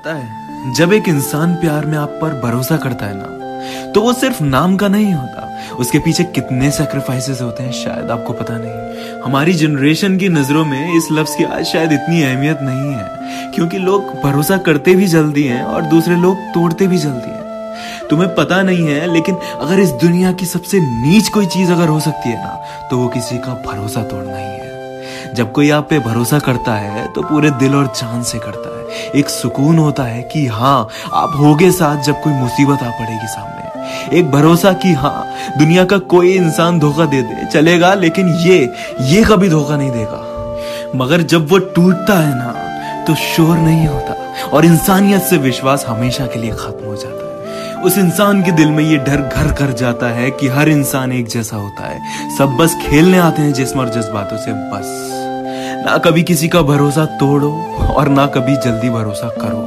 पता है, जब एक इंसान प्यार में आप पर भरोसा करता है ना तो वो सिर्फ़ नाम का नहीं होता, उसके पीछे कितने सेक्रीफाइसेस होते हैं शायद आपको पता नहीं। हमारी जनरेशन की नज़रों में इस लफ्ज की आज शायद इतनी अहमियत नहीं है, क्योंकि लोग भरोसा करते भी जल्दी हैं और दूसरे लोग तोड़ते भी जल्दी हैं। तुम्हें पता नहीं है, लेकिन अगर इस दुनिया की सबसे नीच कोई चीज़ अगर हो सकती है ना तो वो किसी का भरोसा तोड़ना ही है। जब कोई आप पे भरोसा करता है तो पूरे दिल और जान से करता है। एक सुकून होता है कि हाँ आप होगे साथ जब कोई मुसीबत आ पड़ेगी सामने। एक भरोसा कि हाँ दुनिया का कोई इंसान धोखा दे दे, चलेगा, लेकिन ये ये कभी धोखा नहीं देगा। मगर जब वो टूटता है ना तो शोर नहीं होता, और इंसानियत से विश्वास हमेशा के लिए खत्म हो जाता है। उस इंसान के दिल में ये डर घर कर जाता है कि हर इंसान एक जैसा होता है। सब बस खेलने आते हैं जिसम और जज्बातों से, बस। ना कभी किसी का भरोसा तोड़ो और ना कभी जल्दी भरोसा करो।